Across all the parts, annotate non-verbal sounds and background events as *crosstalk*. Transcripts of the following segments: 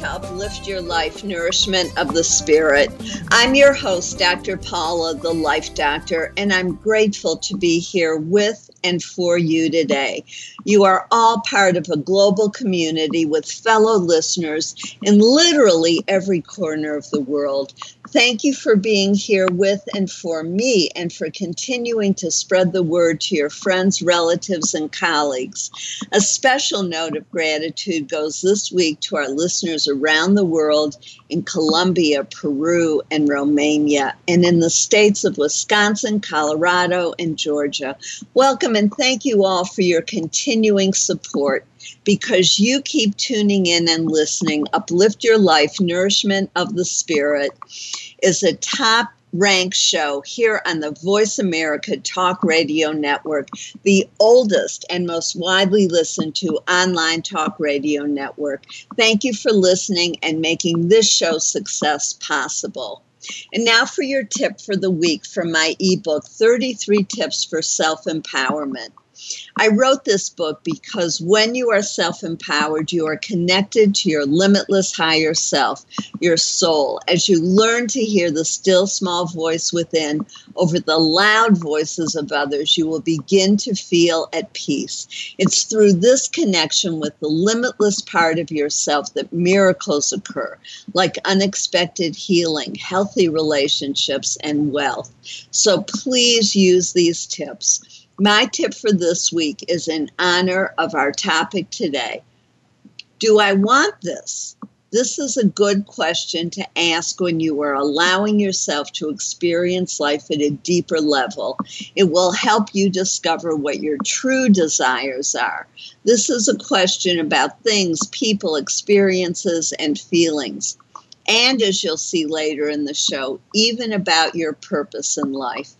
To Uplift Your Life Nourishment of the Spirit. I'm your host, Dr. Paula, the Life Doctor, and I'm grateful to be here with and for you today. You are all part of a global community with fellow listeners in literally every corner of the world. Thank you for being here with and for me and for continuing to spread the word to your friends, relatives, and colleagues. A special note of gratitude goes this week to our listeners around the world in Colombia, Peru, and Romania, and in the states of Wisconsin, Colorado, and Georgia. Welcome and thank you all for your continuing support because you keep tuning in and listening. Uplift Your Life, Nourishment of the Spirit is a top ranked show here on the Voice America Talk Radio Network, the oldest and most widely listened to online talk radio network. Thank you for listening and making this show success possible. And now for your tip for the week from my ebook 33 Tips for Self Empowerment. I wrote this book because when you are self empowered, you are connected to your limitless higher self, your soul, as you learn to hear the still small voice within over the loud voices of others, you will begin to feel at peace. It's through this connection with the limitless part of yourself that miracles occur, like unexpected healing, healthy relationships, and wealth. So please use these tips. My tip for this week is in honor of our topic today. Do I want this? This is a good question to ask when you are allowing yourself to experience life at a deeper level. It will help you discover what your true desires are. This is a question about things, people, experiences, and feelings. And as you'll see later in the show, even about your purpose in life.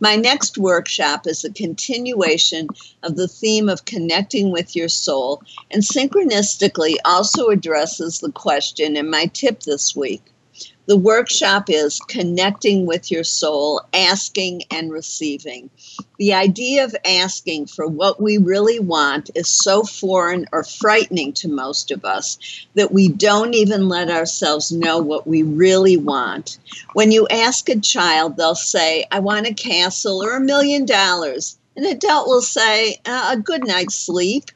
My next workshop is a continuation of the theme of connecting with your soul and synchronistically also addresses the question in my tip this week the workshop is connecting with your soul, asking and receiving. The idea of asking for what we really want is so foreign or frightening to most of us that we don't even let ourselves know what we really want. When you ask a child, they'll say, I want a castle or a million dollars. An adult will say, uh, a good night's sleep.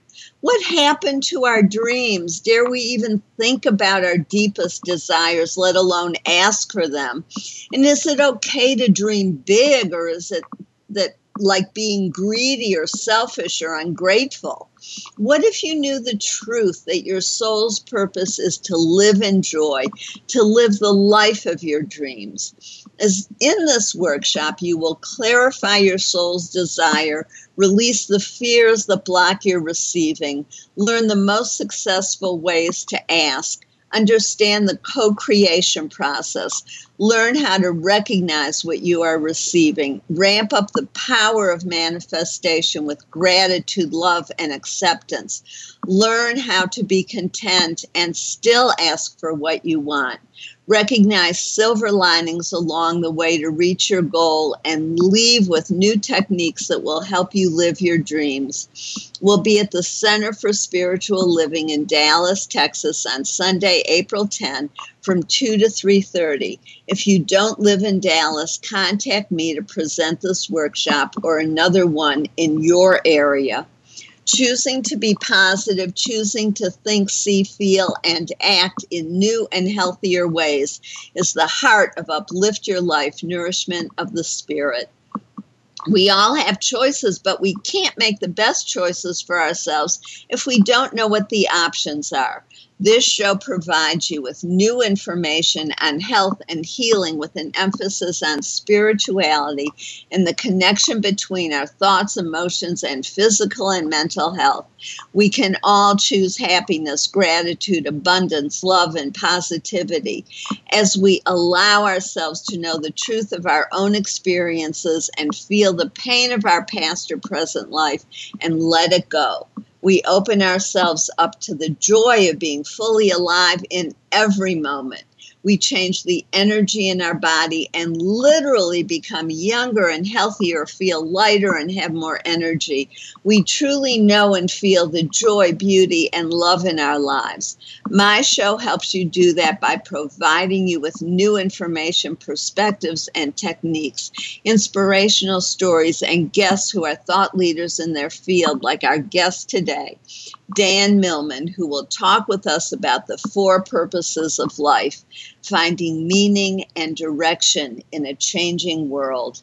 What happened to our dreams? Dare we even think about our deepest desires, let alone ask for them? And is it okay to dream big, or is it that like being greedy or selfish or ungrateful? What if you knew the truth that your soul's purpose is to live in joy, to live the life of your dreams? As in this workshop, you will clarify your soul's desire, release the fears that block your receiving, learn the most successful ways to ask, understand the co creation process, learn how to recognize what you are receiving, ramp up the power of manifestation with gratitude, love, and acceptance, Learn how to be content and still ask for what you want. Recognize silver linings along the way to reach your goal and leave with new techniques that will help you live your dreams. We'll be at the Center for Spiritual Living in Dallas, Texas on Sunday, April 10 from 2 to 3:30. If you don't live in Dallas, contact me to present this workshop or another one in your area choosing to be positive, choosing to think, see, feel, and act in new and healthier ways is the heart of Uplift Your Life Nourishment of the Spirit. We all have choices, but we can't make the best choices for ourselves if we don't know what the options are. This show provides you with new information on health and healing with an emphasis on spirituality and the connection between our thoughts, emotions, and physical and mental health. We can all choose happiness, gratitude, abundance, love, and positivity as we allow ourselves to know the truth of our own experiences and feel the pain of our past or present life and let it go we open ourselves up to the joy of being fully alive in every moment we change the energy in our body and literally become younger and healthier, feel lighter and have more energy. We truly know and feel the joy, beauty, and love in our lives. My show helps you do that by providing you with new information, perspectives, and techniques, inspirational stories, and guests who are thought leaders in their field, like our guest today. Dan Millman, who will talk with us about the four purposes of life, finding meaning and direction in a changing world.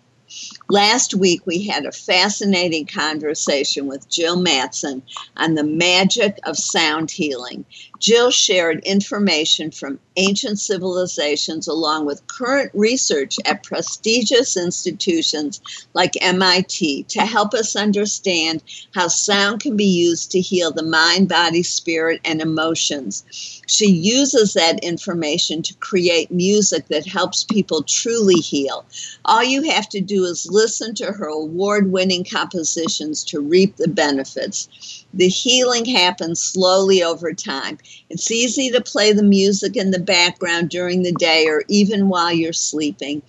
Last week, we had a fascinating conversation with Jill Mattson on the magic of sound healing. Jill shared information from ancient civilizations along with current research at prestigious institutions like MIT to help us understand how sound can be used to heal the mind, body, spirit, and emotions. She uses that information to create music that helps people truly heal. All you have to do is listen to her award winning compositions to reap the benefits. The healing happens slowly over time. It's easy to play the music in the background during the day or even while you're sleeping.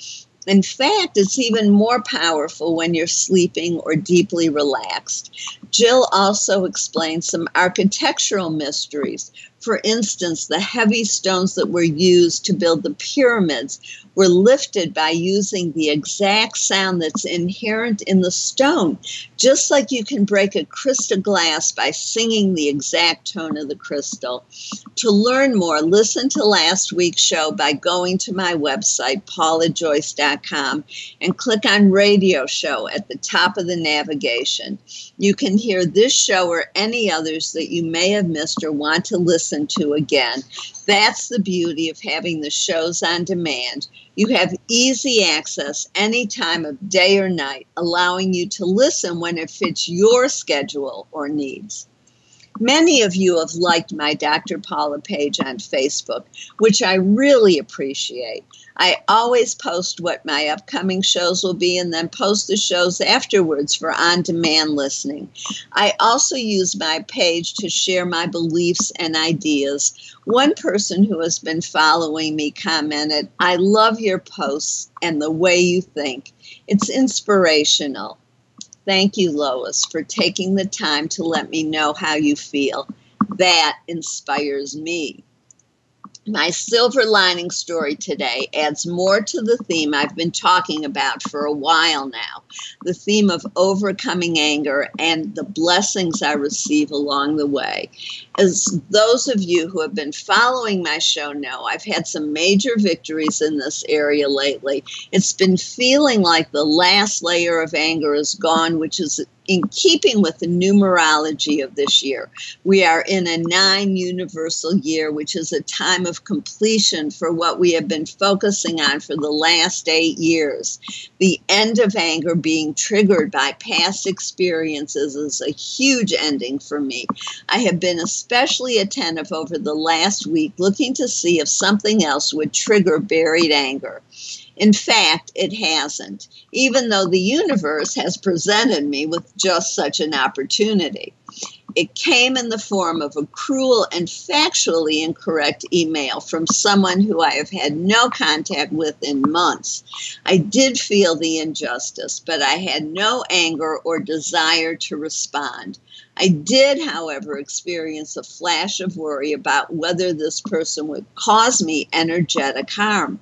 In fact, it's even more powerful when you're sleeping or deeply relaxed. Jill also explains some architectural mysteries. For instance, the heavy stones that were used to build the pyramids were lifted by using the exact sound that's inherent in the stone, just like you can break a crystal glass by singing the exact tone of the crystal. To learn more, listen to last week's show by going to my website, paulajoyce.com, and click on radio show at the top of the navigation. You can hear this show or any others that you may have missed or want to listen to again. That's the beauty of having the shows on demand. You have easy access any time of day or night, allowing you to listen when it fits your schedule or needs. Many of you have liked my Dr. Paula page on Facebook, which I really appreciate. I always post what my upcoming shows will be and then post the shows afterwards for on demand listening. I also use my page to share my beliefs and ideas. One person who has been following me commented, I love your posts and the way you think. It's inspirational. Thank you, Lois, for taking the time to let me know how you feel. That inspires me. My silver lining story today adds more to the theme I've been talking about for a while now the theme of overcoming anger and the blessings I receive along the way. As those of you who have been following my show know, I've had some major victories in this area lately. It's been feeling like the last layer of anger is gone, which is in keeping with the numerology of this year. We are in a nine universal year, which is a time of completion for what we have been focusing on for the last eight years. The end of anger being triggered by past experiences is a huge ending for me. I have been especially attentive over the last week, looking to see if something else would trigger buried anger. In fact, it hasn't, even though the universe has presented me with just such an opportunity. It came in the form of a cruel and factually incorrect email from someone who I have had no contact with in months. I did feel the injustice, but I had no anger or desire to respond. I did, however, experience a flash of worry about whether this person would cause me energetic harm.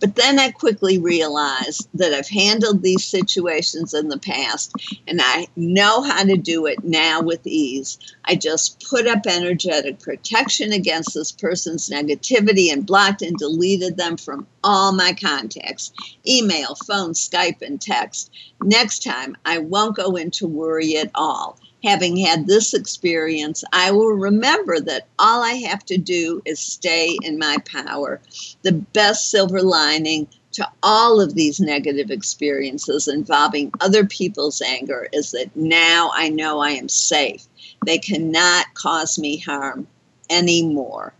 But then I quickly realized that I've handled these situations in the past and I know how to do it now with ease. I just put up energetic protection against this person's negativity and blocked and deleted them from all my contacts email, phone, Skype, and text. Next time, I won't go into worry at all having had this experience, I will remember that all I have to do is stay in my power. The best silver lining to all of these negative experiences involving other people's anger is that now I know I am safe. They cannot cause me harm anymore.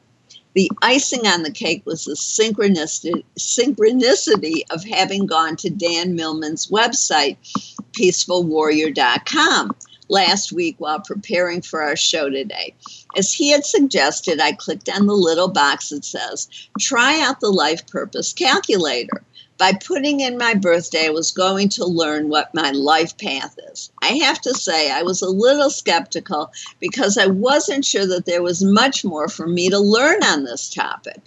The icing on the cake was the synchronicity, of having gone to Dan Millman's website, peacefulwarrior.com last week while preparing for our show today. As he had suggested, I clicked on the little box that says, Try out the Life Purpose Calculator. By putting in my birthday, I was going to learn what my life path is. I have to say, I was a little skeptical because I wasn't sure that there was much more for me to learn on this topic.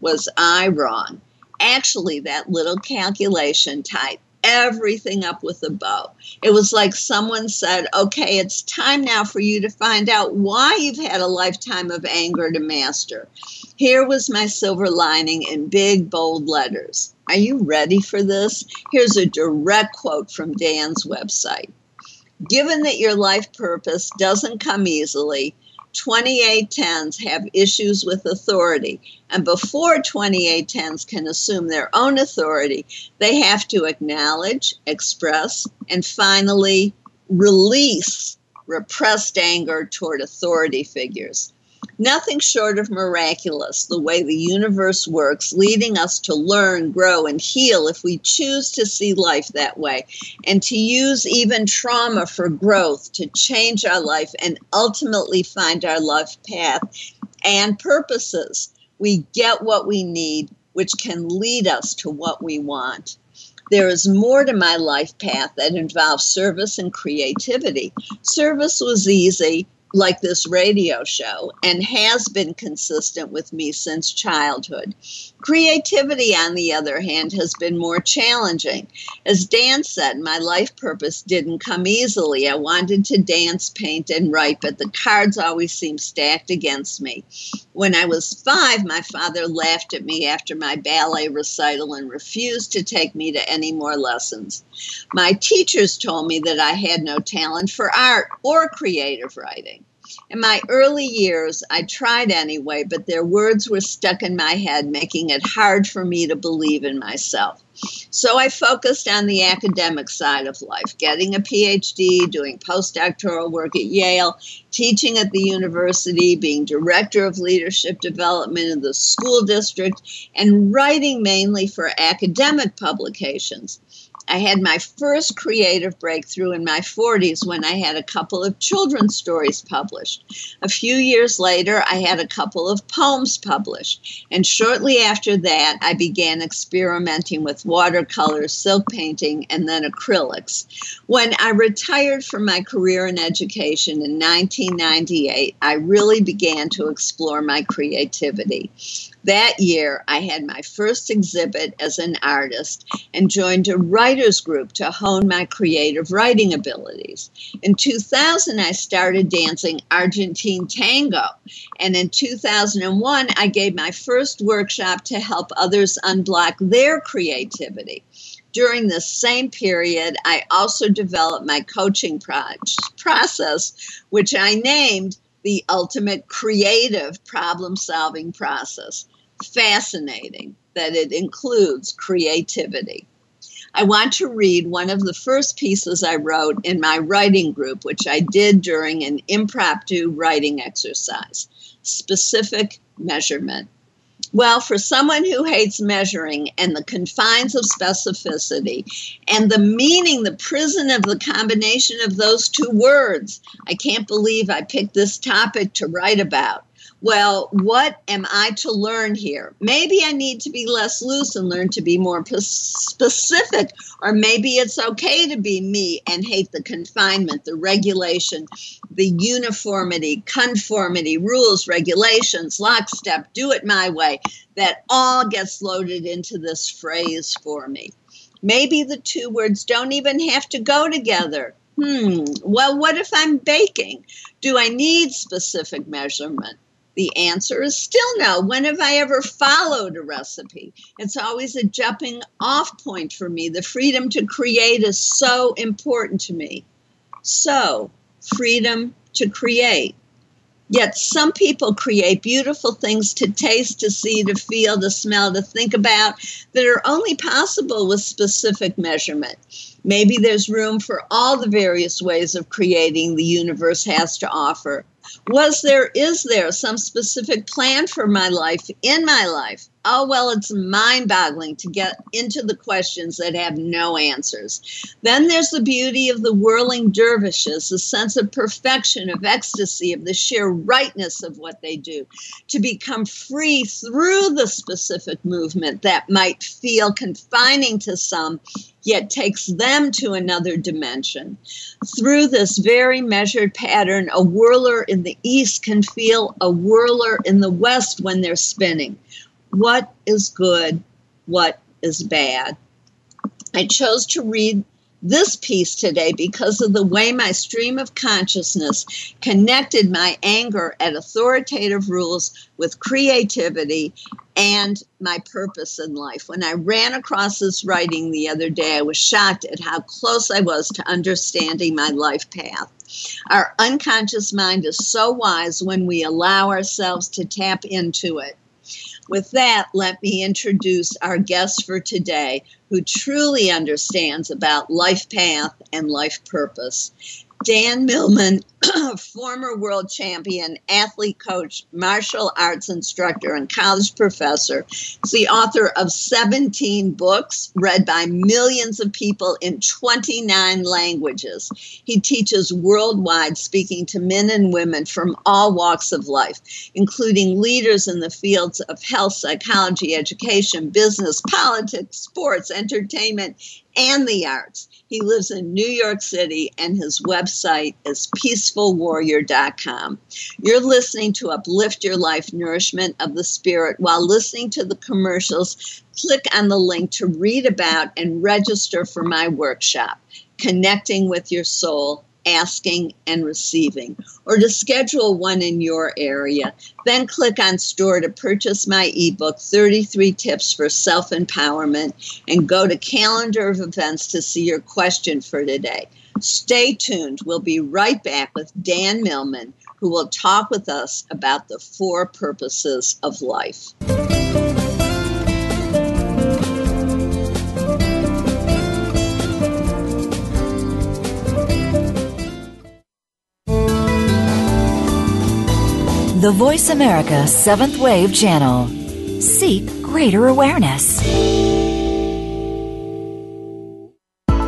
Was I wrong? Actually, that little calculation tied everything up with a bow. It was like someone said, okay, it's time now for you to find out why you've had a lifetime of anger to master. Here was my silver lining in big, bold letters. Are you ready for this? Here's a direct quote from Dan's website. Given that your life purpose doesn't come easily, 2810s have issues with authority. And before 2810s can assume their own authority, they have to acknowledge, express, and finally release repressed anger toward authority figures. Nothing short of miraculous, the way the universe works, leading us to learn, grow, and heal if we choose to see life that way, and to use even trauma for growth to change our life and ultimately find our life path and purposes. We get what we need, which can lead us to what we want. There is more to my life path that involves service and creativity. Service was easy like this radio show and has been consistent with me since childhood. Creativity, on the other hand, has been more challenging. As Dan said, my life purpose didn't come easily. I wanted to dance, paint, and write, but the cards always seemed stacked against me. When I was five, my father laughed at me after my ballet recital and refused to take me to any more lessons. My teachers told me that I had no talent for art or creative writing. In my early years, I tried anyway, but their words were stuck in my head, making it hard for me to believe in myself. So I focused on the academic side of life, getting a PhD, doing postdoctoral work at Yale, teaching at the university, being director of leadership development in the school district, and writing mainly for academic publications. I had my first creative breakthrough in my 40s when I had a couple of children's stories published. A few years later, I had a couple of poems published. And shortly after that, I began experimenting with watercolors, silk painting, and then acrylics. When I retired from my career in education in 1998, I really began to explore my creativity. That year, I had my first exhibit as an artist and joined a writers group to hone my creative writing abilities. In 2000, I started dancing Argentine tango. And in 2001, I gave my first workshop to help others unblock their creativity. During this same period, I also developed my coaching pro- process, which I named the ultimate creative problem solving process fascinating that it includes creativity. I want to read one of the first pieces I wrote in my writing group, which I did during an impromptu writing exercise specific measurement. Well, for someone who hates measuring and the confines of specificity and the meaning, the prison of the combination of those two words, I can't believe I picked this topic to write about well, what am I to learn here? Maybe I need to be less loose and learn to be more specific, or maybe it's okay to be me and hate the confinement, the regulation, the uniformity, conformity, rules, regulations, lockstep, do it my way. That all gets loaded into this phrase for me. Maybe the two words don't even have to go together. Hmm, well, what if I'm baking? Do I need specific measurement? The answer is still no. When have I ever followed a recipe? It's always a jumping off point for me. The freedom to create is so important to me. So, freedom to create. Yet some people create beautiful things to taste, to see, to feel, to smell, to think about that are only possible with specific measurement. Maybe there's room for all the various ways of creating the universe has to offer. Was there, is there some specific plan for my life in my life? Oh, well, it's mind boggling to get into the questions that have no answers. Then there's the beauty of the whirling dervishes, the sense of perfection, of ecstasy, of the sheer rightness of what they do. To become free through the specific movement that might feel confining to some yet takes them to another dimension. Through this very measured pattern, a whirler in the east can feel a whirler in the west when they're spinning. What is good? What is bad? I chose to read this piece today because of the way my stream of consciousness connected my anger at authoritative rules with creativity and my purpose in life. When I ran across this writing the other day, I was shocked at how close I was to understanding my life path. Our unconscious mind is so wise when we allow ourselves to tap into it. With that, let me introduce our guest for today, who truly understands about life path and life purpose. Dan Millman, *clears throat* former world champion, athlete coach, martial arts instructor, and college professor, is the author of 17 books read by millions of people in 29 languages. He teaches worldwide, speaking to men and women from all walks of life, including leaders in the fields of health, psychology, education, business, politics, sports, entertainment, and the arts. He lives in New York City and his website is peacefulwarrior.com. You're listening to Uplift Your Life Nourishment of the Spirit while listening to the commercials. Click on the link to read about and register for my workshop, Connecting with Your Soul asking and receiving, or to schedule one in your area. Then click on store to purchase my ebook, 33 Tips for Self Empowerment, and go to calendar of events to see your question for today. Stay tuned. We'll be right back with Dan Millman, who will talk with us about the four purposes of life. The Voice America Seventh Wave Channel. Seek greater awareness.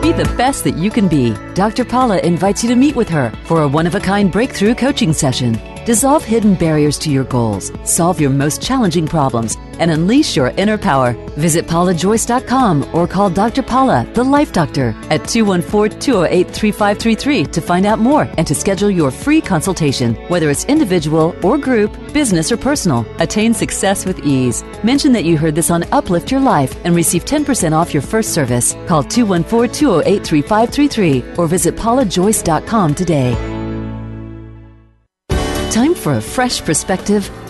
Be the best that you can be. Dr. Paula invites you to meet with her for a one of a kind breakthrough coaching session. Dissolve hidden barriers to your goals, solve your most challenging problems, and unleash your inner power. Visit paulajoyce.com or call Dr. Paula, the Life Doctor, at 214 208 3533 to find out more and to schedule your free consultation, whether it's individual or group, business or personal. Attain success with ease. Mention that you heard this on Uplift Your Life and receive 10% off your first service. Call 214 208 3533 or visit paulajoyce.com today. Time for a fresh perspective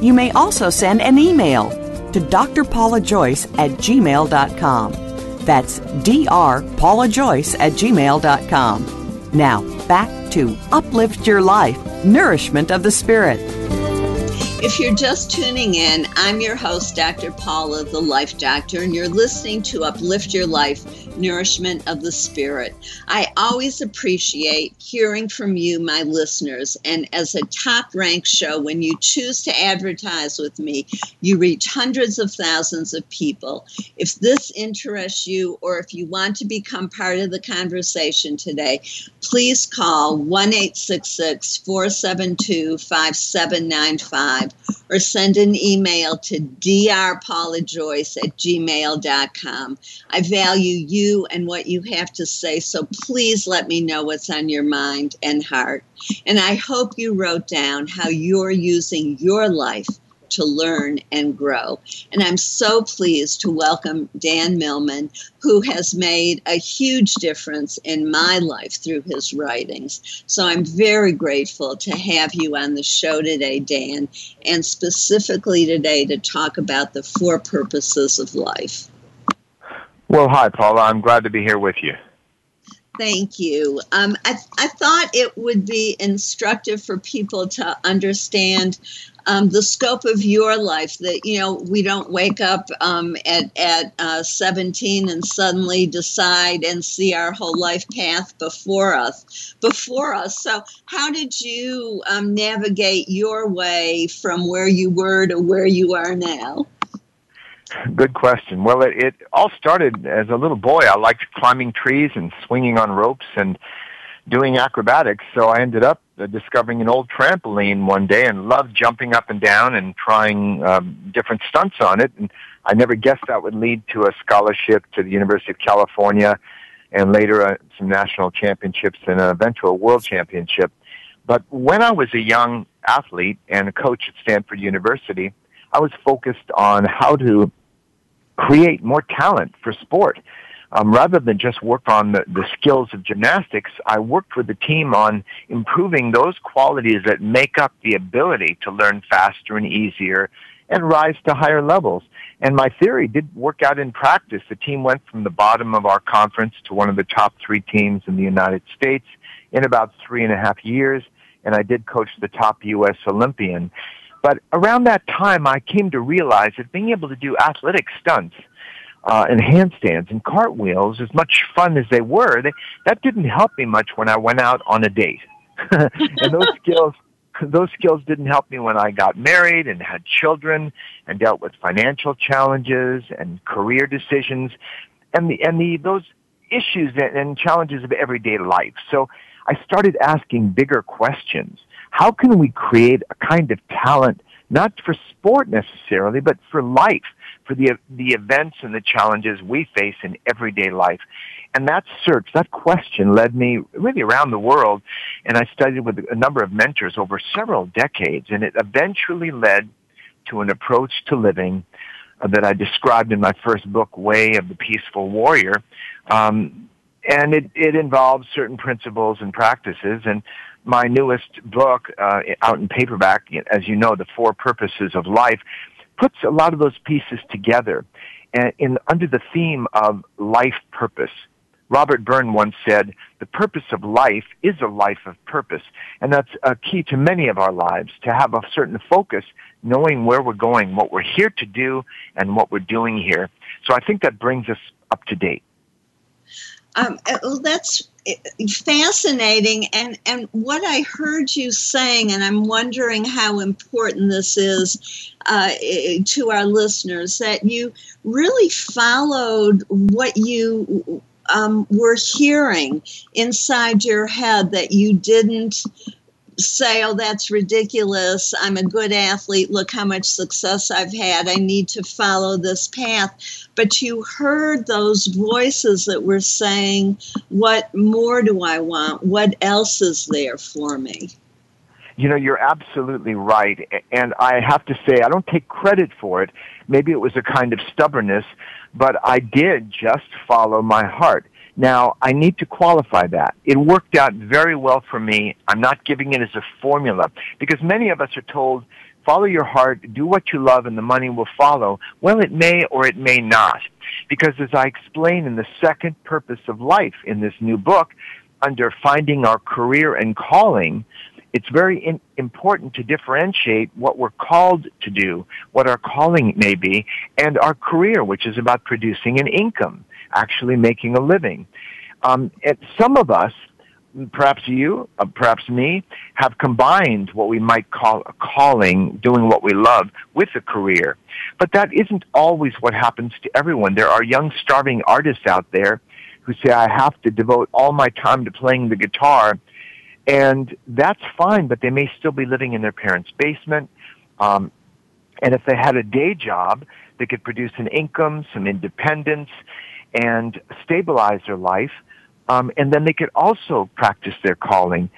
You may also send an email to drpaulajoyce at gmail.com. That's drpaulajoyce at gmail.com. Now, back to Uplift Your Life Nourishment of the Spirit. If you're just tuning in, I'm your host, Dr. Paula, the Life Doctor, and you're listening to Uplift Your Life nourishment of the spirit. I always appreciate hearing from you, my listeners. And as a top ranked show, when you choose to advertise with me, you reach hundreds of thousands of people. If this interests you, or if you want to become part of the conversation today, please call 1 472 5795 or send an email to drpaulajoyce at gmail.com. I value you and what you have to say, so please let me know what's on your mind and heart. And I hope you wrote down how you're using your life to learn and grow. And I'm so pleased to welcome Dan Millman, who has made a huge difference in my life through his writings. So I'm very grateful to have you on the show today, Dan, and specifically today to talk about the four purposes of life. Well, hi, Paula. I'm glad to be here with you. Thank you. Um, I, I thought it would be instructive for people to understand um, the scope of your life that you know we don't wake up um, at at uh, 17 and suddenly decide and see our whole life path before us before us so how did you um, navigate your way from where you were to where you are now Good question. Well, it, it all started as a little boy. I liked climbing trees and swinging on ropes and doing acrobatics. So I ended up discovering an old trampoline one day and loved jumping up and down and trying um, different stunts on it. And I never guessed that would lead to a scholarship to the University of California and later uh, some national championships and an eventual world championship. But when I was a young athlete and a coach at Stanford University, I was focused on how to create more talent for sport um, rather than just work on the, the skills of gymnastics, I worked with the team on improving those qualities that make up the ability to learn faster and easier and rise to higher levels. And my theory did work out in practice. The team went from the bottom of our conference to one of the top three teams in the United States in about three and a half years, and I did coach the top U.S. Olympian. But around that time, I came to realize that being able to do athletic stunts uh, and handstands and cartwheels, as much fun as they were, they, that didn't help me much when I went out on a date. *laughs* and those skills, *laughs* those skills didn't help me when I got married and had children and dealt with financial challenges and career decisions and the, and the, those issues and challenges of everyday life. So I started asking bigger questions. How can we create a kind of talent, not for sport necessarily, but for life? For the, the events and the challenges we face in everyday life. And that search, that question led me really around the world, and I studied with a number of mentors over several decades, and it eventually led to an approach to living uh, that I described in my first book, Way of the Peaceful Warrior. Um, and it, it involves certain principles and practices, and my newest book, uh, out in paperback, as you know, The Four Purposes of Life, puts a lot of those pieces together and in under the theme of life purpose. Robert Byrne once said, the purpose of life is a life of purpose. And that's a key to many of our lives, to have a certain focus, knowing where we're going, what we're here to do, and what we're doing here. So I think that brings us up to date. Um, uh, that's fascinating. And and what i heard you saying and i'm wondering how important this is uh, to our listeners that you really followed what you um, were hearing inside your head that you didn't say, oh, that's ridiculous. I'm a good athlete. Look how much success I've had. I need to follow this path. But you heard those voices that were saying, what more do I want? What else is there for me? You know, you're absolutely right. And I have to say, I don't take credit for it. Maybe it was a kind of stubbornness, but I did just follow my heart. Now, I need to qualify that. It worked out very well for me. I'm not giving it as a formula because many of us are told, follow your heart, do what you love, and the money will follow. Well, it may or it may not. Because as I explain in the second purpose of life in this new book, under finding our career and calling, it's very in, important to differentiate what we're called to do, what our calling may be, and our career, which is about producing an income actually making a living. Um, some of us, perhaps you, uh, perhaps me, have combined what we might call a calling, doing what we love, with a career. But that isn't always what happens to everyone. There are young, starving artists out there who say, I have to devote all my time to playing the guitar. And that's fine, but they may still be living in their parents' basement. Um, and if they had a day job, they could produce an income, some independence, and stabilize their life. Um, and then they could also practice their calling.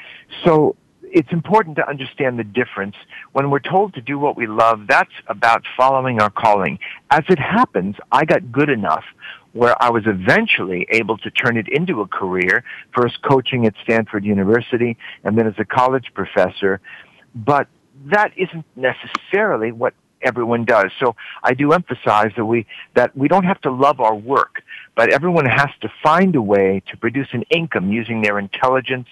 So it's important to understand the difference. When we're told to do what we love, that's about following our calling. As it happens, I got good enough where I was eventually able to turn it into a career, first coaching at Stanford University and then as a college professor. But that isn't necessarily what everyone does. So I do emphasize that we, that we don't have to love our work but everyone has to find a way to produce an income using their intelligence,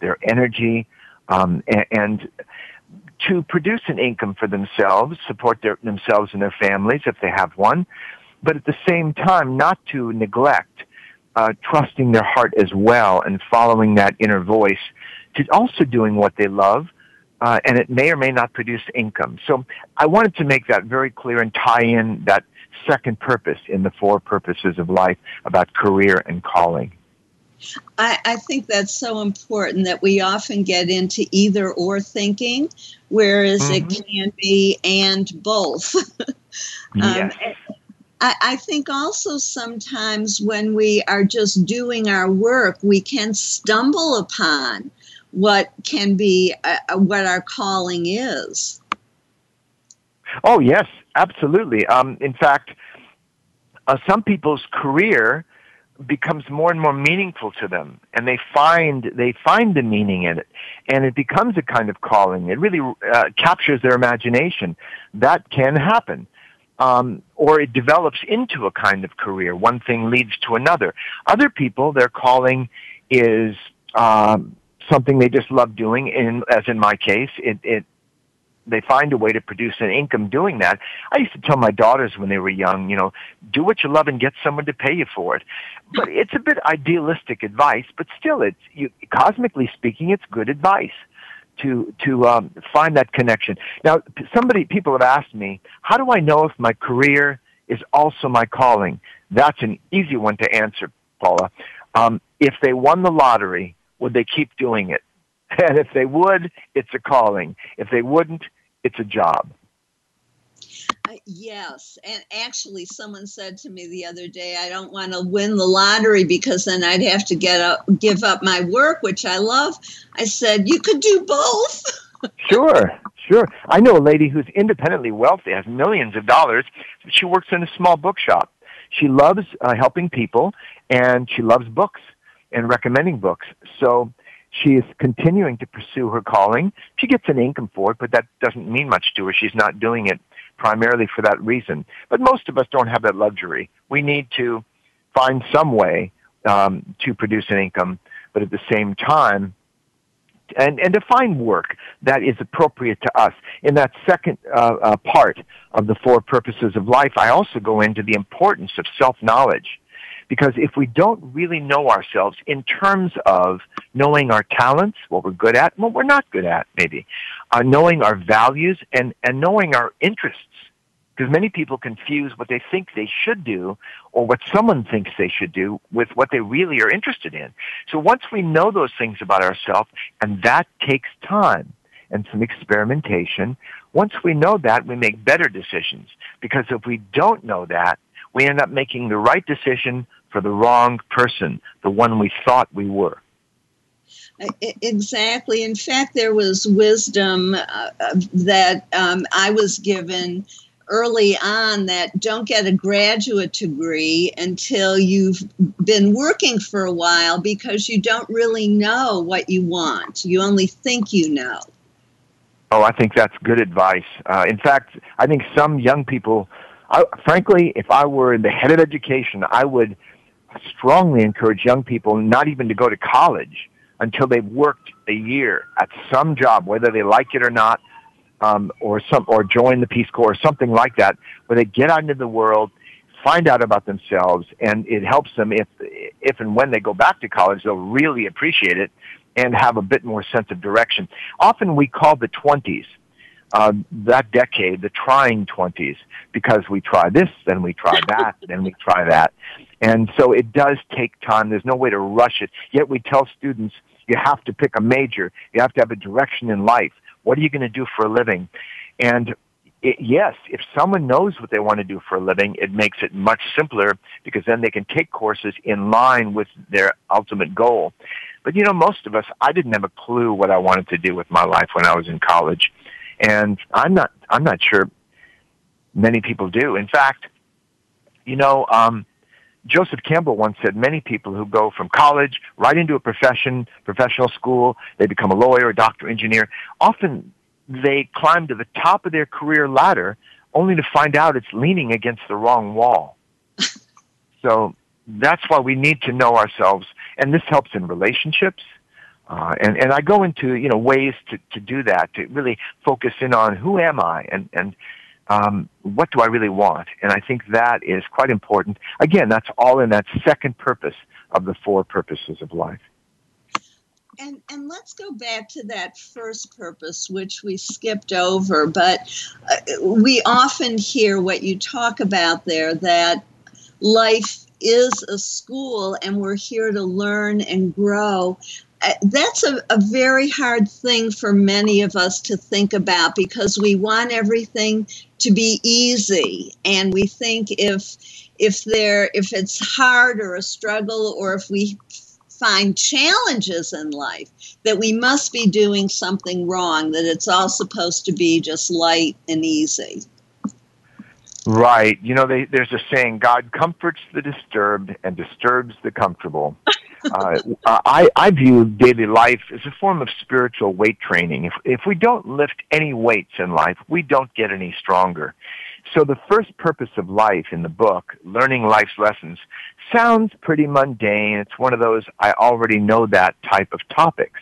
their energy, um, and, and to produce an income for themselves, support their, themselves and their families if they have one, but at the same time not to neglect uh, trusting their heart as well and following that inner voice to also doing what they love, uh, and it may or may not produce income. So I wanted to make that very clear and tie in that second purpose in the four purposes of life about career and calling. I, I, think that's so important that we often get into either or thinking, whereas mm-hmm. it can be and both. *laughs* um. I, I, think also sometimes when we are just doing our work, we can stumble upon what can be uh, what our calling is. Oh, yes, absolutely. Um, in fact, uh, some people's career becomes more and more meaningful to them and they find they find the meaning in it and it becomes a kind of calling. It really uh, captures their imagination. That can happen um, or it develops into a kind of career. One thing leads to another. Other people their calling is um, something they just love doing in as in my case it, it they find a way to produce an income doing that. I used to tell my daughters when they were young, you know, do what you love and get someone to pay you for it. But it's a bit idealistic advice, but still, it's you, cosmically speaking, it's good advice to to um, find that connection. Now, somebody people have asked me, how do I know if my career is also my calling? That's an easy one to answer, Paula. Um, if they won the lottery, would they keep doing it? *laughs* And if they would, it's a calling. If they wouldn't, it's a job. Uh, yes, and actually, someone said to me the other day, "I don't want to win the lottery because then I'd have to get up, give up my work, which I love." I said, "You could do both." *laughs* sure, sure. I know a lady who's independently wealthy, has millions of dollars. She works in a small bookshop. She loves uh, helping people, and she loves books and recommending books. So she is continuing to pursue her calling. She gets an income for it, but that doesn't mean much to her. She's not doing it primarily for that reason. But most of us don't have that luxury. We need to find some way um, to produce an income, but at the same time, and, and to find work that is appropriate to us. In that second uh, uh, part of the four purposes of life, I also go into the importance of self-knowledge because if we don't really know ourselves in terms of knowing our talents, what we're good at, and what we're not good at, maybe, uh, knowing our values and, and knowing our interests, Because many people confuse what they think they should do or what someone thinks they should do with what they really are interested in. So once we know those things about ourselves, and that takes time and some experimentation, once we know that, we make better decisions. Because if we don't know that, we end up making the right decision for the wrong person, the one we thought we were. Exactly. In fact, there was wisdom uh, that um, I was given early on that don't get a graduate degree until you've been working for a while because you don't really know what you want. You only think you know. Oh, I think that's good advice. Uh, in fact, I think some young people, I, frankly, if I were in the head of education, I would strongly encourage young people not even to go to college until they've worked a year at some job, whether they like it or not, um, or some or join the Peace Corps or something like that, where they get out into the world, find out about themselves, and it helps them if if and when they go back to college, they'll really appreciate it and have a bit more sense of direction. Often we call the twenties. Uh, that decade, the trying 20s, because we try this, then we try that, *laughs* then we try that. And so it does take time. There's no way to rush it. Yet we tell students, you have to pick a major. You have to have a direction in life. What are you going to do for a living? And it, yes, if someone knows what they want to do for a living, it makes it much simpler because then they can take courses in line with their ultimate goal. But you know, most of us, I didn't have a clue what I wanted to do with my life when I was in college. And I'm not, I'm not sure many people do. In fact, you know, um, Joseph Campbell once said many people who go from college right into a profession, professional school, they become a lawyer, a doctor, engineer, often they climb to the top of their career ladder only to find out it's leaning against the wrong wall. *laughs* so that's why we need to know ourselves, and this helps in relationships. Uh, and, and I go into, you know, ways to, to do that, to really focus in on who am I and, and um, what do I really want? And I think that is quite important. Again, that's all in that second purpose of the four purposes of life. And, and let's go back to that first purpose, which we skipped over. But uh, we often hear what you talk about there that life is a school and we're here to learn and grow. That's a, a very hard thing for many of us to think about because we want everything to be easy. And we think if if there if it's hard or a struggle or if we find challenges in life that we must be doing something wrong that it's all supposed to be just light and easy. Right. You know they, there's a saying god comforts the disturbed and disturbs the comfortable *laughs* uh, I, I view daily life as a form of spiritual weight training. If, if we don't lift any weights in life, we don't get any stronger. So the first purpose of life in the book, learning life's lessons, sounds pretty mundane. It's one of those I already know that type of topics.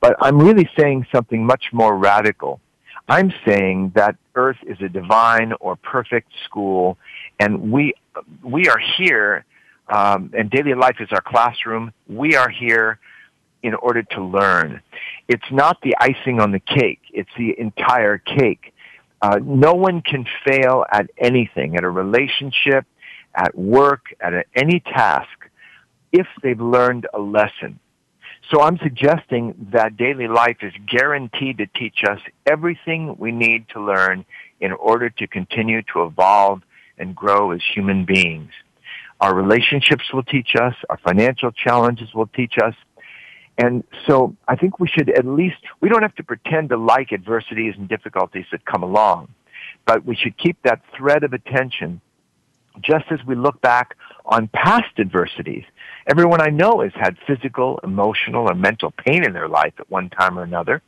But I'm really saying something much more radical. I'm saying that Earth is a divine or perfect school, and we we are here um, and daily life is our classroom. We are here in order to learn. It's not the icing on the cake. It's the entire cake. Uh, no one can fail at anything, at a relationship, at work, at a, any task, if they've learned a lesson. So I'm suggesting that daily life is guaranteed to teach us everything we need to learn in order to continue to evolve and grow as human beings. Our relationships will teach us. Our financial challenges will teach us. And so I think we should at least, we don't have to pretend to like adversities and difficulties that come along, but we should keep that thread of attention just as we look back on past adversities. Everyone I know has had physical, emotional, or mental pain in their life at one time or another.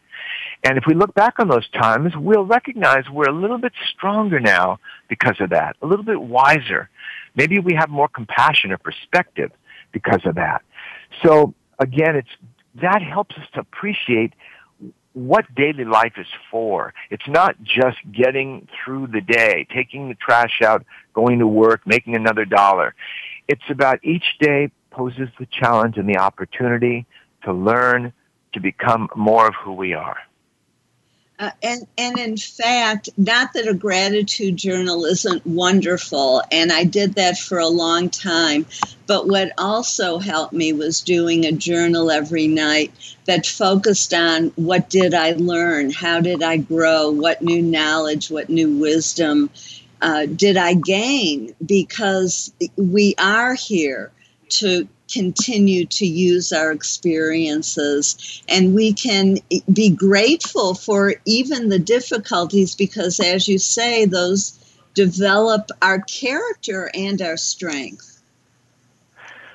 And if we look back on those times, we'll recognize we're a little bit stronger now because of that, a little bit wiser, Maybe we have more compassion or perspective because of that. So again, it's, that helps us to appreciate what daily life is for. It's not just getting through the day, taking the trash out, going to work, making another dollar. It's about each day poses the challenge and the opportunity to learn to become more of who we are. Uh, and and in fact, not that a gratitude journal isn't wonderful, and I did that for a long time. But what also helped me was doing a journal every night that focused on what did I learn, how did I grow, what new knowledge, what new wisdom uh, did I gain, because we are here to continue to use our experiences and we can be grateful for even the difficulties because as you say those develop our character and our strength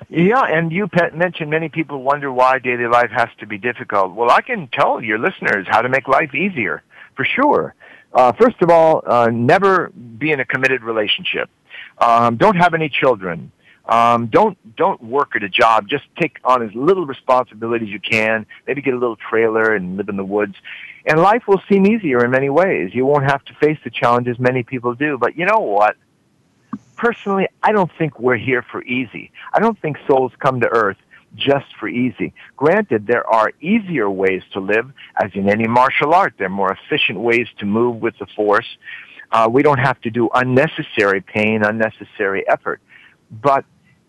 yeah, and you mentioned many people wonder why daily life has to be difficult. Well, I can tell your listeners how to make life easier, for sure. Uh, first of all, uh, never be in a committed relationship. Um, don't have any children. Um, don't don't work at a job. Just take on as little responsibility as you can. Maybe get a little trailer and live in the woods, and life will seem easier in many ways. You won't have to face the challenges many people do. But you know what? Personally, I don't think we're here for easy. I don't think souls come to Earth just for easy. Granted, there are easier ways to live, as in any martial art. There are more efficient ways to move with the force. Uh, we don't have to do unnecessary pain, unnecessary effort. But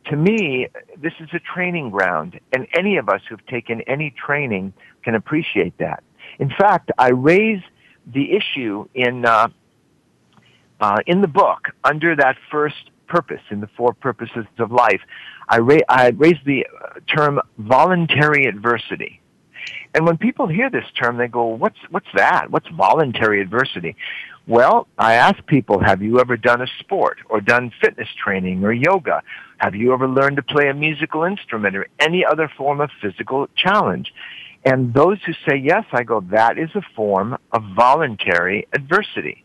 to me, this is a training ground, and any of us who've taken any training can appreciate that. In fact, I raise the issue in uh, uh, in the book under that first purpose in the four purposes of life. I, ra- I raise the term voluntary adversity. And when people hear this term, they go, "What's what's that? What's voluntary adversity?" Well, I ask people, have you ever done a sport or done fitness training or yoga? Have you ever learned to play a musical instrument or any other form of physical challenge? And those who say yes, I go, that is a form of voluntary adversity.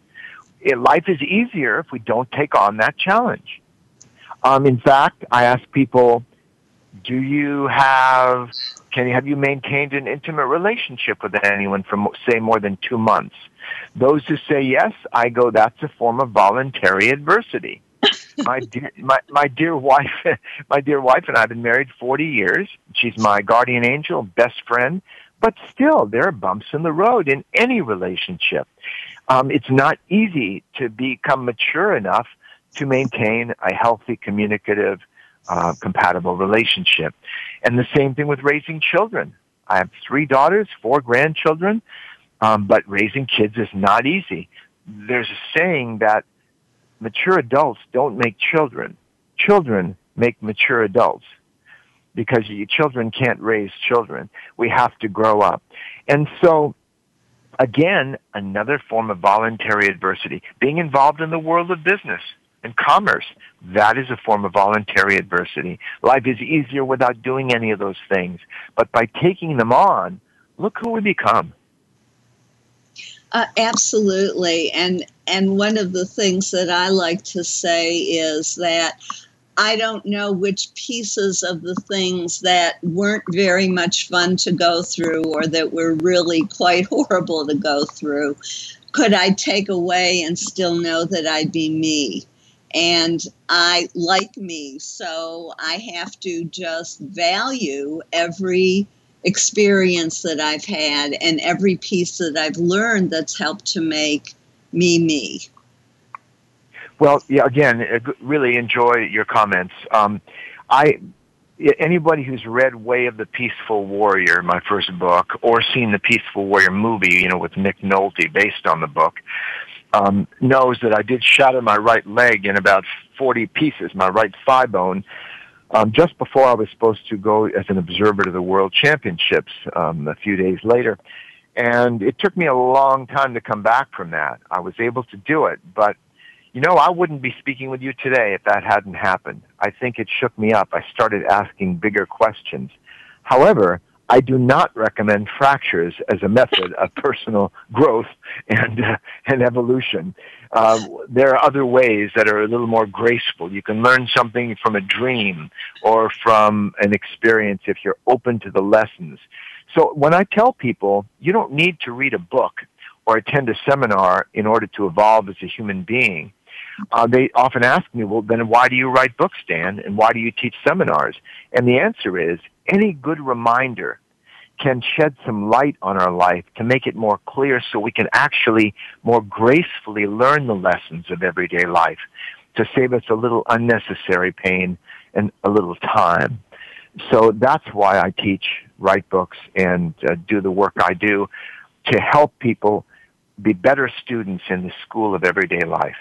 It, life is easier if we don't take on that challenge. Um, in fact, I ask people, do you have, can you, have you maintained an intimate relationship with anyone for, say, more than two months? Those who say yes, I go, that's a form of voluntary adversity. *laughs* my dear, my, my dear wife, *laughs* my dear wife and I have been married 40 years. She's my guardian angel, best friend, but still there are bumps in the road in any relationship. Um, it's not easy to become mature enough to maintain a healthy, communicative, uh, compatible relationship. And the same thing with raising children. I have three daughters, four grandchildren. Um, but raising kids is not easy. There's a saying that mature adults don't make children. Children make mature adults because children can't raise children. We have to grow up. And so, again, another form of voluntary adversity. Being involved in the world of business and commerce, that is a form of voluntary adversity. Life is easier without doing any of those things. But by taking them on, look who we become. Uh, absolutely, and and one of the things that I like to say is that I don't know which pieces of the things that weren't very much fun to go through or that were really quite *laughs* horrible to go through could I take away and still know that I'd be me. And I like me, so I have to just value every experience that I've had and every piece that I've learned that's helped to make me me. Well, yeah, again, really enjoy your comments. Um, I anybody who's read Way of the Peaceful Warrior, my first book, or seen the Peaceful Warrior movie, you know, with Nick Nolte based on the book, um, knows that I did shatter my right leg in about 40 pieces, my right thigh bone, um, just before I was supposed to go as an observer to the World Championships um, a few days later. And it took me a long time to come back from that. I was able to do it, but you know, I wouldn't be speaking with you today if that hadn't happened. I think it shook me up. I started asking bigger questions. However, I do not recommend fractures as a method of personal *laughs* growth and uh, and evolution. Uh, there are other ways that are a little more graceful. You can learn something from a dream or from an experience if you're open to the lessons. So when I tell people you don't need to read a book or attend a seminar in order to evolve as a human being, uh, they often ask me, well, then why do you write books, Dan? And why do you teach seminars? And the answer is any good reminder can shed some light on our life to make it more clear so we can actually more gracefully learn the lessons of everyday life to save us a little unnecessary pain and a little time. So that's why I teach, write books, and uh, do the work I do to help people be better students in the school of everyday life.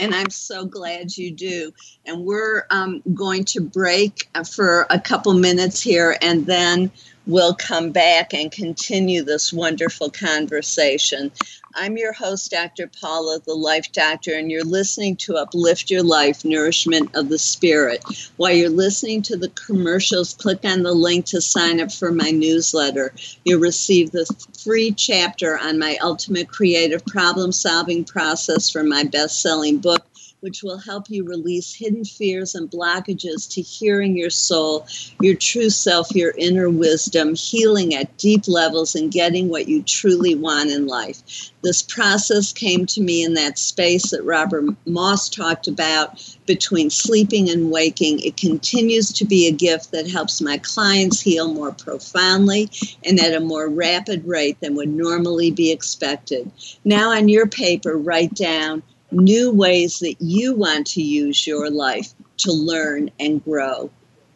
And I'm so glad you do. And we're um, going to break for a couple minutes here, and then we'll come back and continue this wonderful conversation. I'm your host, Dr. Paula, the Life Doctor, and you're listening to Uplift Your Life Nourishment of the Spirit. While you're listening to the commercials, click on the link to sign up for my newsletter. You'll receive the free chapter on my ultimate creative problem solving process from my best selling book which will help you release hidden fears and blockages to hearing your soul, your true self, your inner wisdom, healing at deep levels, and getting what you truly want in life. This process came to me in that space that Robert Moss talked about between sleeping and waking. It continues to be a gift that helps my clients heal more profoundly and at a more rapid rate than would normally be expected. Now, on your paper, write down new ways that you want to use your life to learn and grow.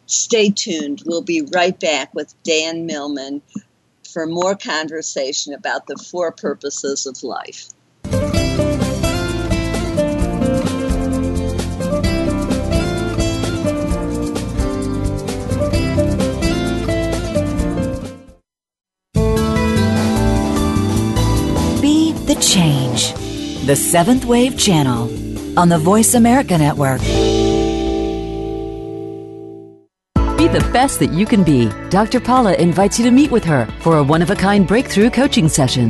Stay tuned. We'll be right back with Dan Millman for more conversation about the four purposes of life. The Seventh Wave Channel on the Voice America Network. Be the best that you can be. Dr. Paula invites you to meet with her for a one of a kind breakthrough coaching session.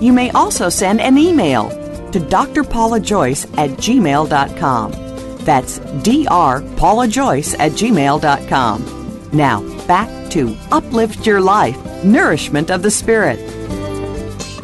you may also send an email to drpaulajoyce at gmail.com. That's drpaulajoyce at gmail.com. Now, back to Uplift Your Life, Nourishment of the Spirit.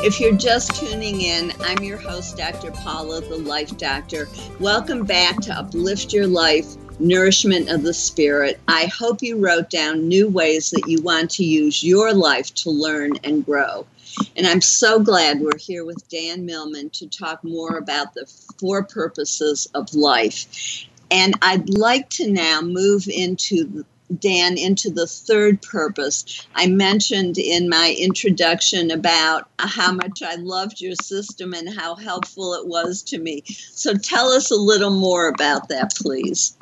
If you're just tuning in, I'm your host, Dr. Paula, the Life Doctor. Welcome back to Uplift Your Life, Nourishment of the Spirit. I hope you wrote down new ways that you want to use your life to learn and grow. And I'm so glad we're here with Dan Millman to talk more about the four purposes of life. And I'd like to now move into Dan into the third purpose. I mentioned in my introduction about how much I loved your system and how helpful it was to me. So tell us a little more about that, please.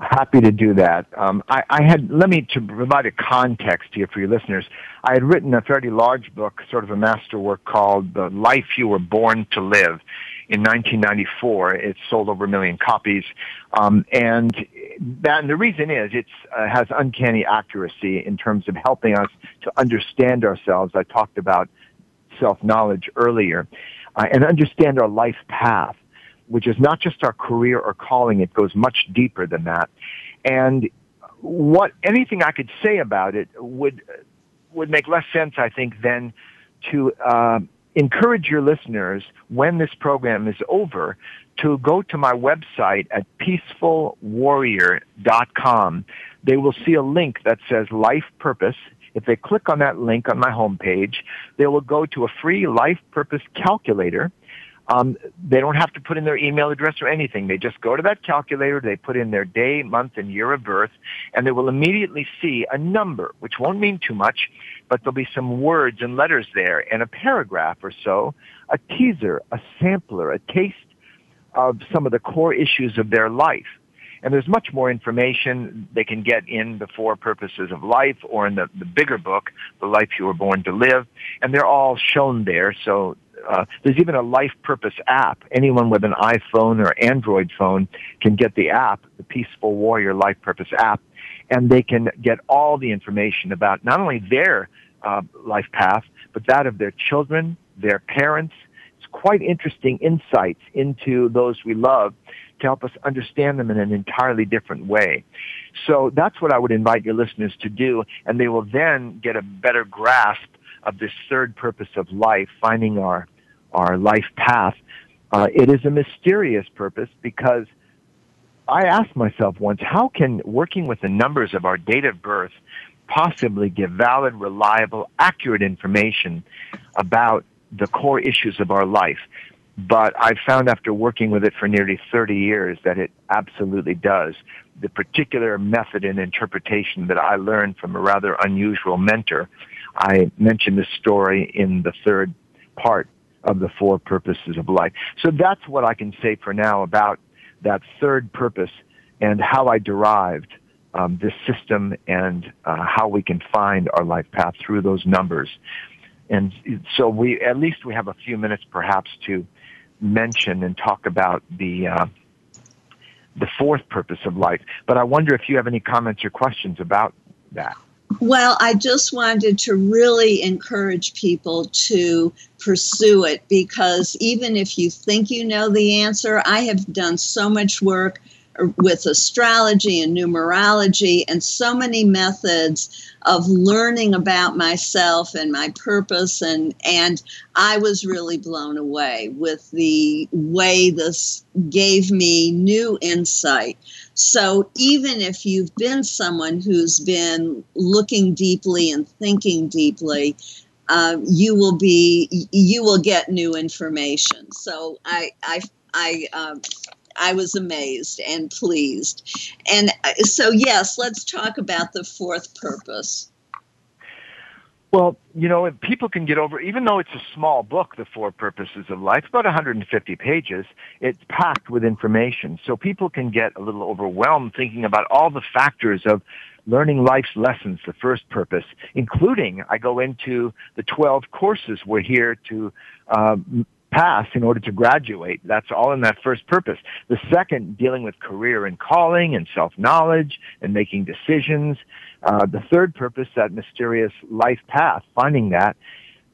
Happy to do that. Um, I, I, had let me to provide a context here for your listeners. I had written a fairly large book, sort of a masterwork called "The Life You Were Born to Live." In 1994, it sold over a million copies, um, and that, and the reason is it uh, has uncanny accuracy in terms of helping us to understand ourselves. I talked about self knowledge earlier, uh, and understand our life path which is not just our career or calling, it goes much deeper than that. And what anything I could say about it would would make less sense, I think, than to uh, encourage your listeners when this program is over to go to my website at peacefulwarrior.com. They will see a link that says Life Purpose. If they click on that link on my homepage, they will go to a free Life Purpose calculator um, they don't have to put in their email address or anything. They just go to that calculator, they put in their day, month, and year of birth, and they will immediately see a number, which won't mean too much, but there'll be some words and letters there, and a paragraph or so, a teaser, a sampler, a taste of some of the core issues of their life. And there's much more information they can get in the four purposes of life or in the, the bigger book, The Life You Were Born to Live. And they're all shown there, so uh, there's even a life purpose app. Anyone with an iPhone or Android phone can get the app, the Peaceful Warrior Life Purpose app, and they can get all the information about not only their uh, life path, but that of their children, their parents. It's quite interesting insights into those we love to help us understand them in an entirely different way. So that's what I would invite your listeners to do, and they will then get a better grasp of this third purpose of life, finding our, our life path, uh, it is a mysterious purpose because I asked myself once, how can working with the numbers of our date of birth possibly give valid, reliable, accurate information about the core issues of our life? But I've found after working with it for nearly 30 years that it absolutely does. The particular method and interpretation that I learned from a rather unusual mentor I mentioned this story in the third part of the four purposes of life. So that's what I can say for now about that third purpose and how I derived um, this system and uh, how we can find our life path through those numbers. And so we, at least we have a few minutes perhaps to mention and talk about the, uh, the fourth purpose of life. But I wonder if you have any comments or questions about that. Well, I just wanted to really encourage people to pursue it because even if you think you know the answer, I have done so much work with astrology and numerology and so many methods of learning about myself and my purpose and and I was really blown away with the way this gave me new insight. So even if you've been someone who's been looking deeply and thinking deeply, uh, you will be you will get new information. So I I I uh, I was amazed and pleased. And uh, so, yes, let's talk about the fourth purpose. Well, you know, people can get over, even though it's a small book, The Four Purposes of Life, about 150 pages, it's packed with information. So people can get a little overwhelmed thinking about all the factors of learning life's lessons, the first purpose, including I go into the 12 courses we're here to um, pass in order to graduate. That's all in that first purpose. The second, dealing with career and calling and self-knowledge and making decisions. Uh, the third purpose, that mysterious life path, finding that.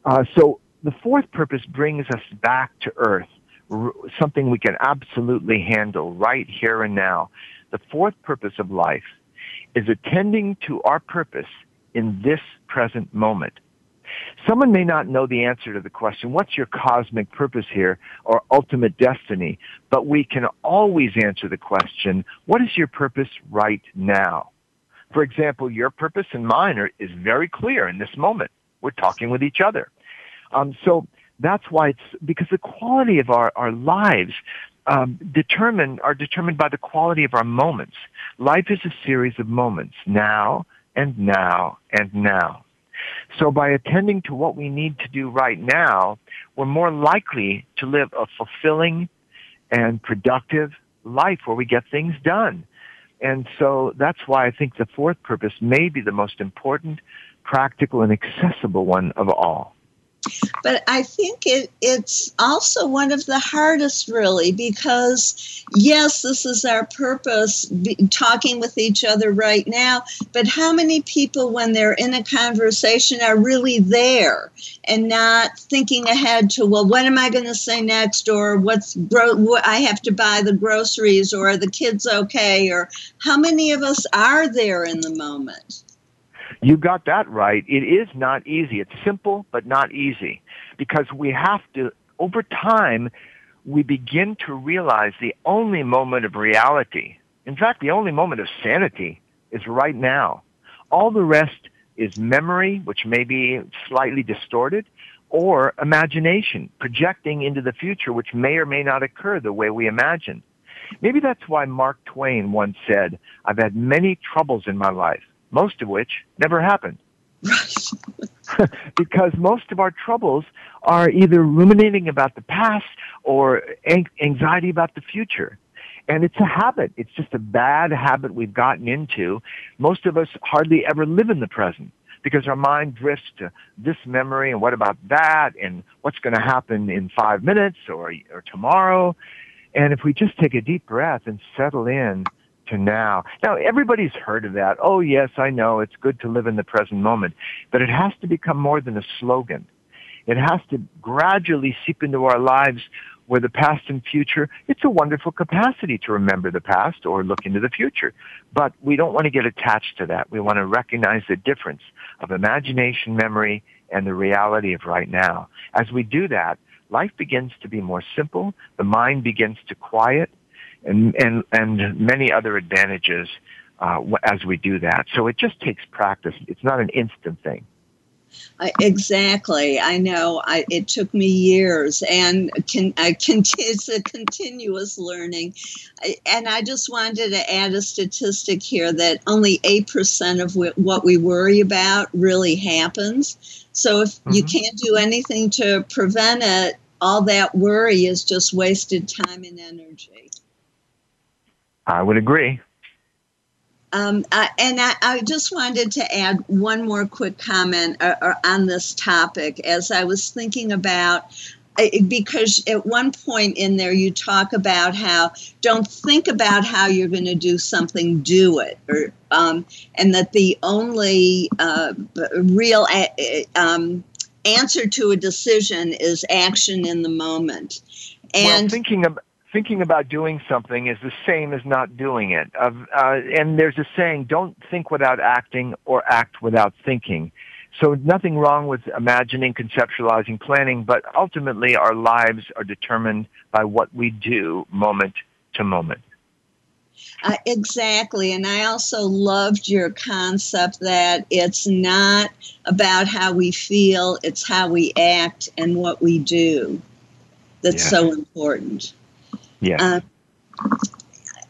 Uh, so the fourth purpose brings us back to earth, r- something we can absolutely handle right here and now. The fourth purpose of life is attending to our purpose in this present moment. Someone may not know the answer to the question, what's your cosmic purpose here or ultimate destiny? But we can always answer the question, what is your purpose right now? For example, your purpose and mine are, is very clear in this moment. We're talking with each other. Um, so that's why it's because the quality of our, our lives um, determine are determined by the quality of our moments. Life is a series of moments, now and now and now. So by attending to what we need to do right now, we're more likely to live a fulfilling and productive life where we get things done. And so that's why I think the fourth purpose may be the most important, practical, and accessible one of all. But I think it, it's also one of the hardest, really, because yes, this is our purpose, be, talking with each other right now. But how many people, when they're in a conversation, are really there and not thinking ahead to, well, what am I going to say next, or what's what I have to buy the groceries, or are the kids okay, or how many of us are there in the moment? You got that right. It is not easy. It's simple, but not easy because we have to, over time, we begin to realize the only moment of reality, in fact, the only moment of sanity is right now. All the rest is memory, which may be slightly distorted, or imagination, projecting into the future, which may or may not occur the way we imagine. Maybe that's why Mark Twain once said, I've had many troubles in my life, most of which never happened. *laughs* because most of our troubles are either ruminating about the past or anxiety about the future. And it's a habit. It's just a bad habit we've gotten into. Most of us hardly ever live in the present because our mind drifts to this memory and what about that and what's going to happen in five minutes or, or tomorrow. And if we just take a deep breath and settle in to now. Now, everybody's heard of that. Oh, yes, I know. It's good to live in the present moment. But it has to become more than a slogan. It has to gradually seep into our lives where the past and future, it's a wonderful capacity to remember the past or look into the future. But we don't want to get attached to that. We want to recognize the difference of imagination, memory, and the reality of right now. As we do that, life begins to be more simple. The mind begins to quiet and and and many other advantages uh, as we do that. So it just takes practice. It's not an instant thing. Uh, exactly. I know. I, it took me years, and can, I can, it's a continuous learning. I, and I just wanted to add a statistic here that only eight percent of what we worry about really happens. So if mm-hmm. you can't do anything to prevent it, all that worry is just wasted time and energy. I would agree. Um, I, and I, I, just wanted to add one more quick comment uh, uh on this topic. As I was thinking about because at one point in there you talk about how don't think about how you're going to do something do it. Or um, and that the only uh, real a- um, answer to a decision is action in the moment. And well, thinking about thinking about doing something is the same as not doing it. Uh, uh, and there's a saying, don't think without acting or act without thinking. So nothing wrong with imagining, conceptualizing, planning, but ultimately our lives are determined by what we do moment to moment. Uh, exactly. And I also loved your concept that it's not about how we feel, it's how we act and what we do that's so important. Yeah. Uh,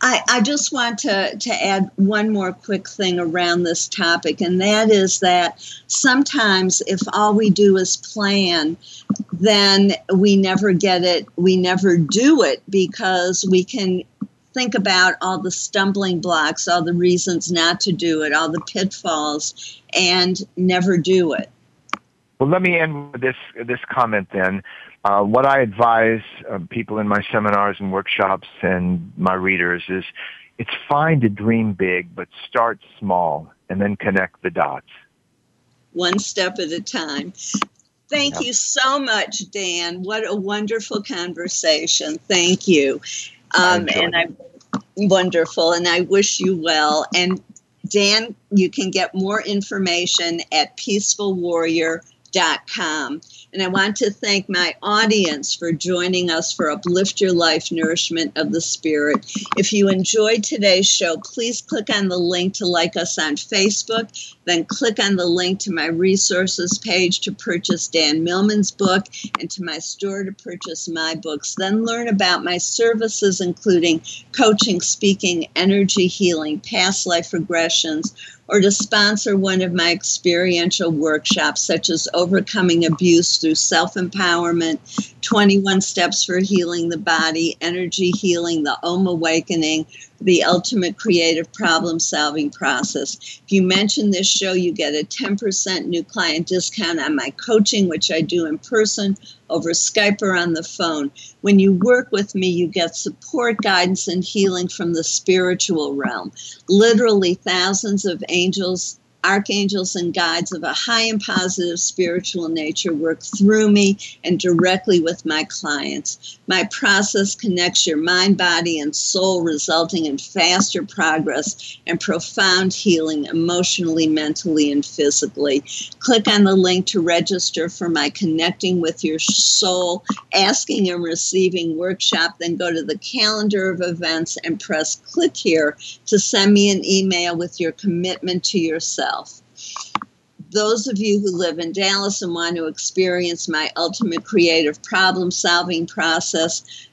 I, I just want to, to add one more quick thing around this topic, and that is that sometimes if all we do is plan, then we never get it, we never do it because we can think about all the stumbling blocks, all the reasons not to do it, all the pitfalls, and never do it. Well, let me end with this this comment then. Uh, what I advise uh, people in my seminars and workshops and my readers is it's fine to dream big, but start small and then connect the dots. One step at a time. Thank yep. you so much, Dan. What a wonderful conversation. Thank you. Um, I and I wonderful, and I wish you well. And Dan, you can get more information at peacefulwarrior.com. And I want to thank my audience for joining us for Uplift Your Life Nourishment of the Spirit. If you enjoyed today's show, please click on the link to like us on Facebook, then click on the link to my resources page to purchase Dan Millman's book and to my store to purchase my books. Then learn about my services, including coaching, speaking, energy healing, past life regressions or to sponsor one of my experiential workshops, such as Overcoming Abuse Through Self Empowerment, 21 Steps for Healing the Body, Energy Healing, the Om Awakening, the ultimate creative problem solving process. If you mention this show, you get a 10% new client discount on my coaching, which I do in person, over Skype or on the phone. When you work with me, you get support, guidance, and healing from the spiritual realm. Literally, thousands of angels archangels and guides of a high and positive spiritual nature work through me and directly with my clients. My process connects your mind, body, and soul, resulting in faster progress and profound healing emotionally, mentally, and physically. Click on the link to register for my Connecting with Your Soul, Asking and Receiving workshop. Then go to the calendar of events and press click here to send me an email with your commitment to yourself those of you who live in Dallas and want to experience my ultimate creative problem solving process,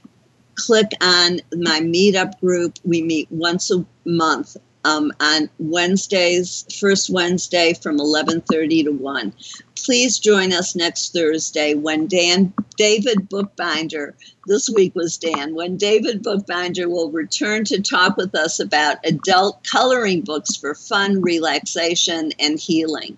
click on my meetup group. We meet once a month um, on Wednesdays, first Wednesday from 11:30 to 1. Please join us next Thursday when Dan David Bookbinder, this week was Dan, when David Bookbinder will return to talk with us about adult coloring books for fun, relaxation, and healing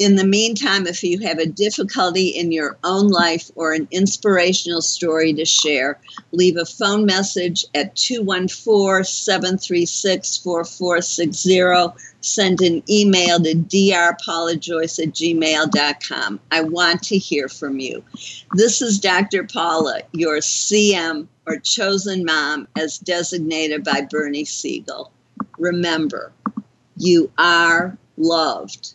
in the meantime, if you have a difficulty in your own life or an inspirational story to share, leave a phone message at 214 736 4460. Send an email to drpaulajoyce at gmail.com. I want to hear from you. This is Dr. Paula, your CM or chosen mom as designated by Bernie Siegel. Remember, you are loved